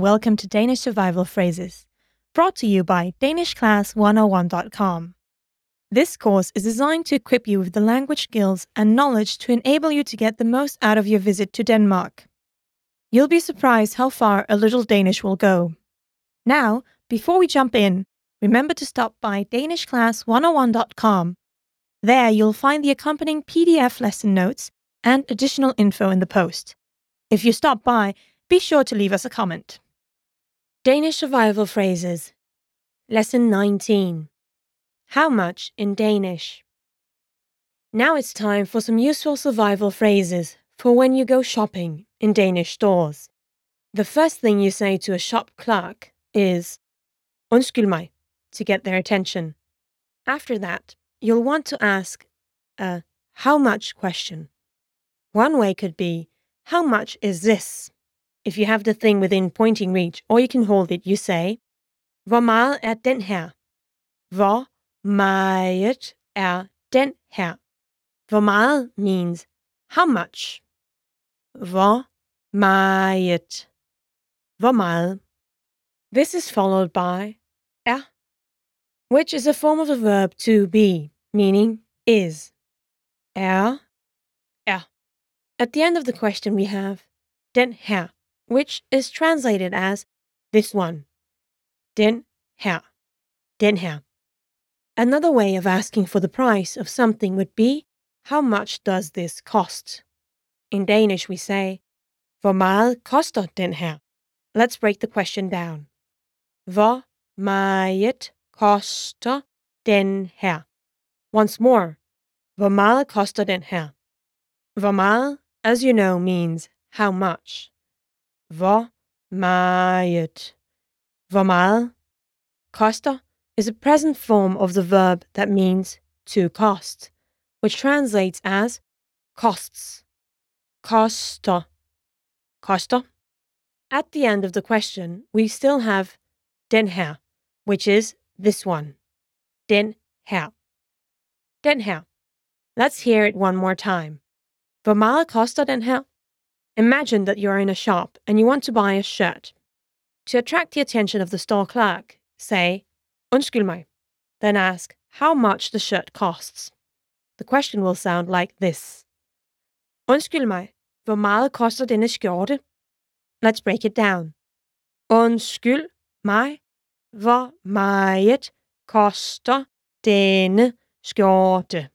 welcome to Danish Survival Phrases, brought to you by DanishClass101.com. This course is designed to equip you with the language skills and knowledge to enable you to get the most out of your visit to Denmark. You'll be surprised how far a little Danish will go. Now, before we jump in, remember to stop by DanishClass101.com. There you'll find the accompanying PDF lesson notes and additional info in the post. If you stop by, be sure to leave us a comment. Danish survival phrases. Lesson 19. How much in Danish? Now it's time for some useful survival phrases for when you go shopping in Danish stores. The first thing you say to a shop clerk is Undskyld mig to get their attention. After that, you'll want to ask a how much question. One way could be how much is this? If you have the thing within pointing reach, or you can hold it, you say, Hvor meget er den her? Hvor meget er den her? Hvor meget means how much. Hvor meget. Hvor meget. This is followed by er, which is a form of the verb to be, meaning is. Er, er. At the end of the question, we have den her, which is translated as this one. Den her. Den her. Another way of asking for the price of something would be, how much does this cost? In Danish, we say, hvor meget koster den her? Let's break the question down. Hvor meget koster den her? Once more, hvor meget koster den her? Hvor meget, as you know, means how much. Hvor meget. Hvor meget. Koster is a present form of the verb that means to cost, which translates as costs. Koster. Koster. At the end of the question, we still have den her, which is this one. Den her. Den her. Let's hear it one more time. Hvor meget koster den her? Imagine that you are in a shop and you want to buy a shirt. To attract the attention of the store clerk, say, Undskyld. Then ask how much the shirt costs. The question will sound like this. Undskyld hvor meget koster denne skjorte? Let's break it down. Undskyld mig, hvor meget koster denne skjorte?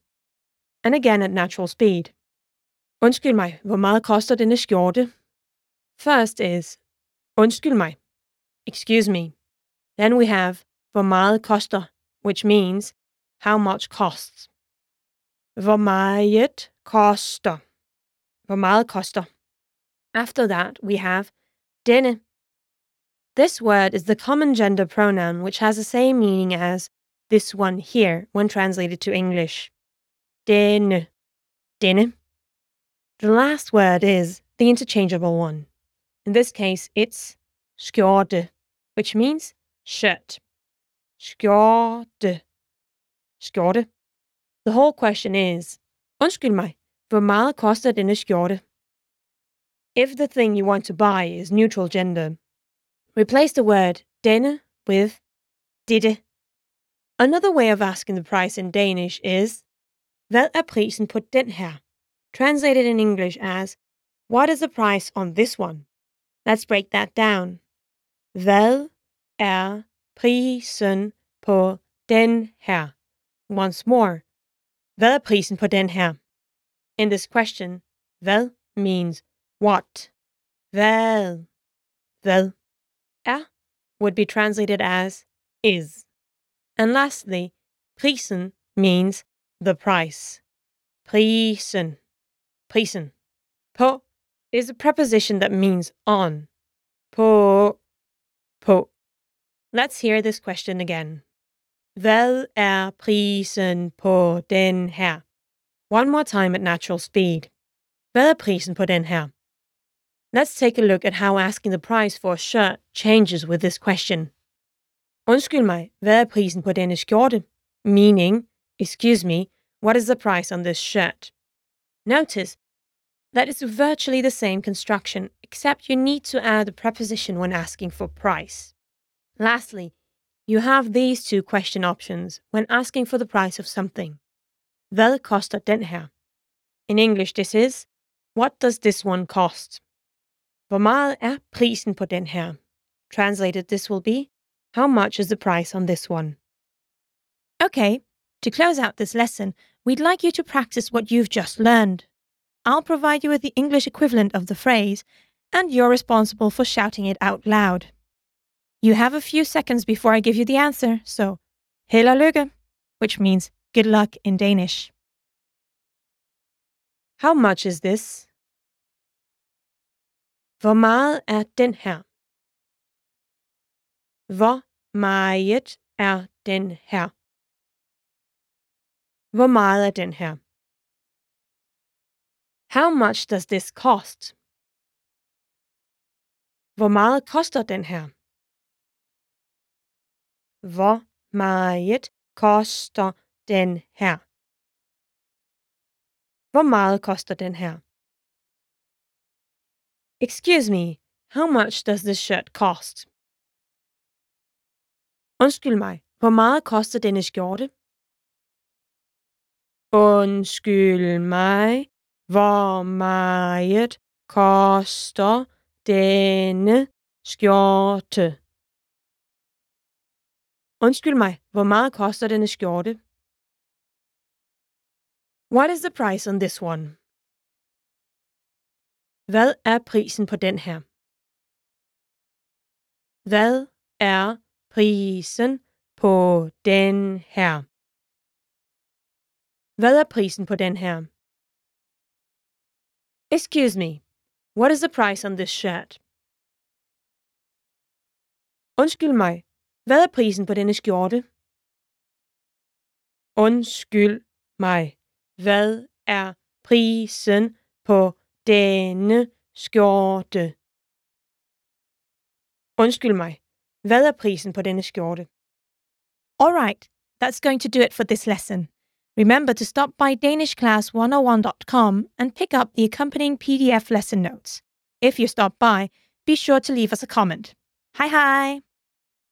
And again at natural speed. Undskyld mig, hvor meget koster denne skjorte? First is undskyld mig. Excuse me. Then we have hvor meget koster, which means how much costs. Hvor meget koster. Hvor meget koster. After that, we have denne. This word is the common gender pronoun which has the same meaning as this one here when translated to English. Denne. Denne. The last word is the interchangeable one. In this case, it's skjorte, which means shirt. Skjorte. Skjorte. The whole question is, undskyld mig, hvor meget koster denne skjorte? If the thing you want to buy is neutral gender, replace the word denne with dette. Another way of asking the price in Danish is, hvad er prisen på den her? Translated in English as, What is the price on this one? Let's break that down. Hvad er prisen på den her? Once more. Hvad er prisen på den her? In this question, hvad means what. Hvad. Hvad. Er would be translated as is. And lastly, prisen means the price. Prisen. Prisen. På is a preposition that means on. På. På. Let's hear this question again. Hvad er prisen på den her? One more time at natural speed. Hvad er prisen på den her? Let's take a look at how asking the price for a shirt changes with this question. Undskyld mig, hvad er prisen på denne skjorte? Meaning, excuse me, what is the price on this shirt? Notice that is virtually the same construction, except you need to add a preposition when asking for price. Lastly, you have these two question options when asking for the price of something. Hvad koster den her? In English, this is, what does this one cost? Hvor er prisen på den her? Translated, this will be, how much is the price on this one? Okay, to close out this lesson, we'd like you to practice what you've just learned. I'll provide you with the English equivalent of the phrase, and you're responsible for shouting it out loud. You have a few seconds before I give you the answer, so held og lykke, which means good luck in Danish. How much is this? Hvor meget er den her? Hvor meget er den her? Hvor meget er den her? How much does this cost? Hvor meget koster den her? Hvor meget koster den her? Hvor meget koster den her? Excuse me, how much does this shirt cost? Undskyld mig, hvor meget koster denne skjorte? Undskyld mig, hvor meget koster denne skjorte? Undskyld mig, hvor meget koster denne skjorte? What is the price on this one? Hvad er prisen på den her? Hvad er prisen på den her? Hvad er prisen på den her? Excuse me, what is the price on this shirt? Undskyld mig, hvad er prisen på denne skjorte? Undskyld mig, hvad er prisen på denne skjorte? Undskyld mig, hvad er prisen på denne skjorte? Alright, that's going to do it for this lesson. Remember to stop by DanishClass101.com and pick up the accompanying PDF lesson notes. If you stop by, be sure to leave us a comment. Hi hi!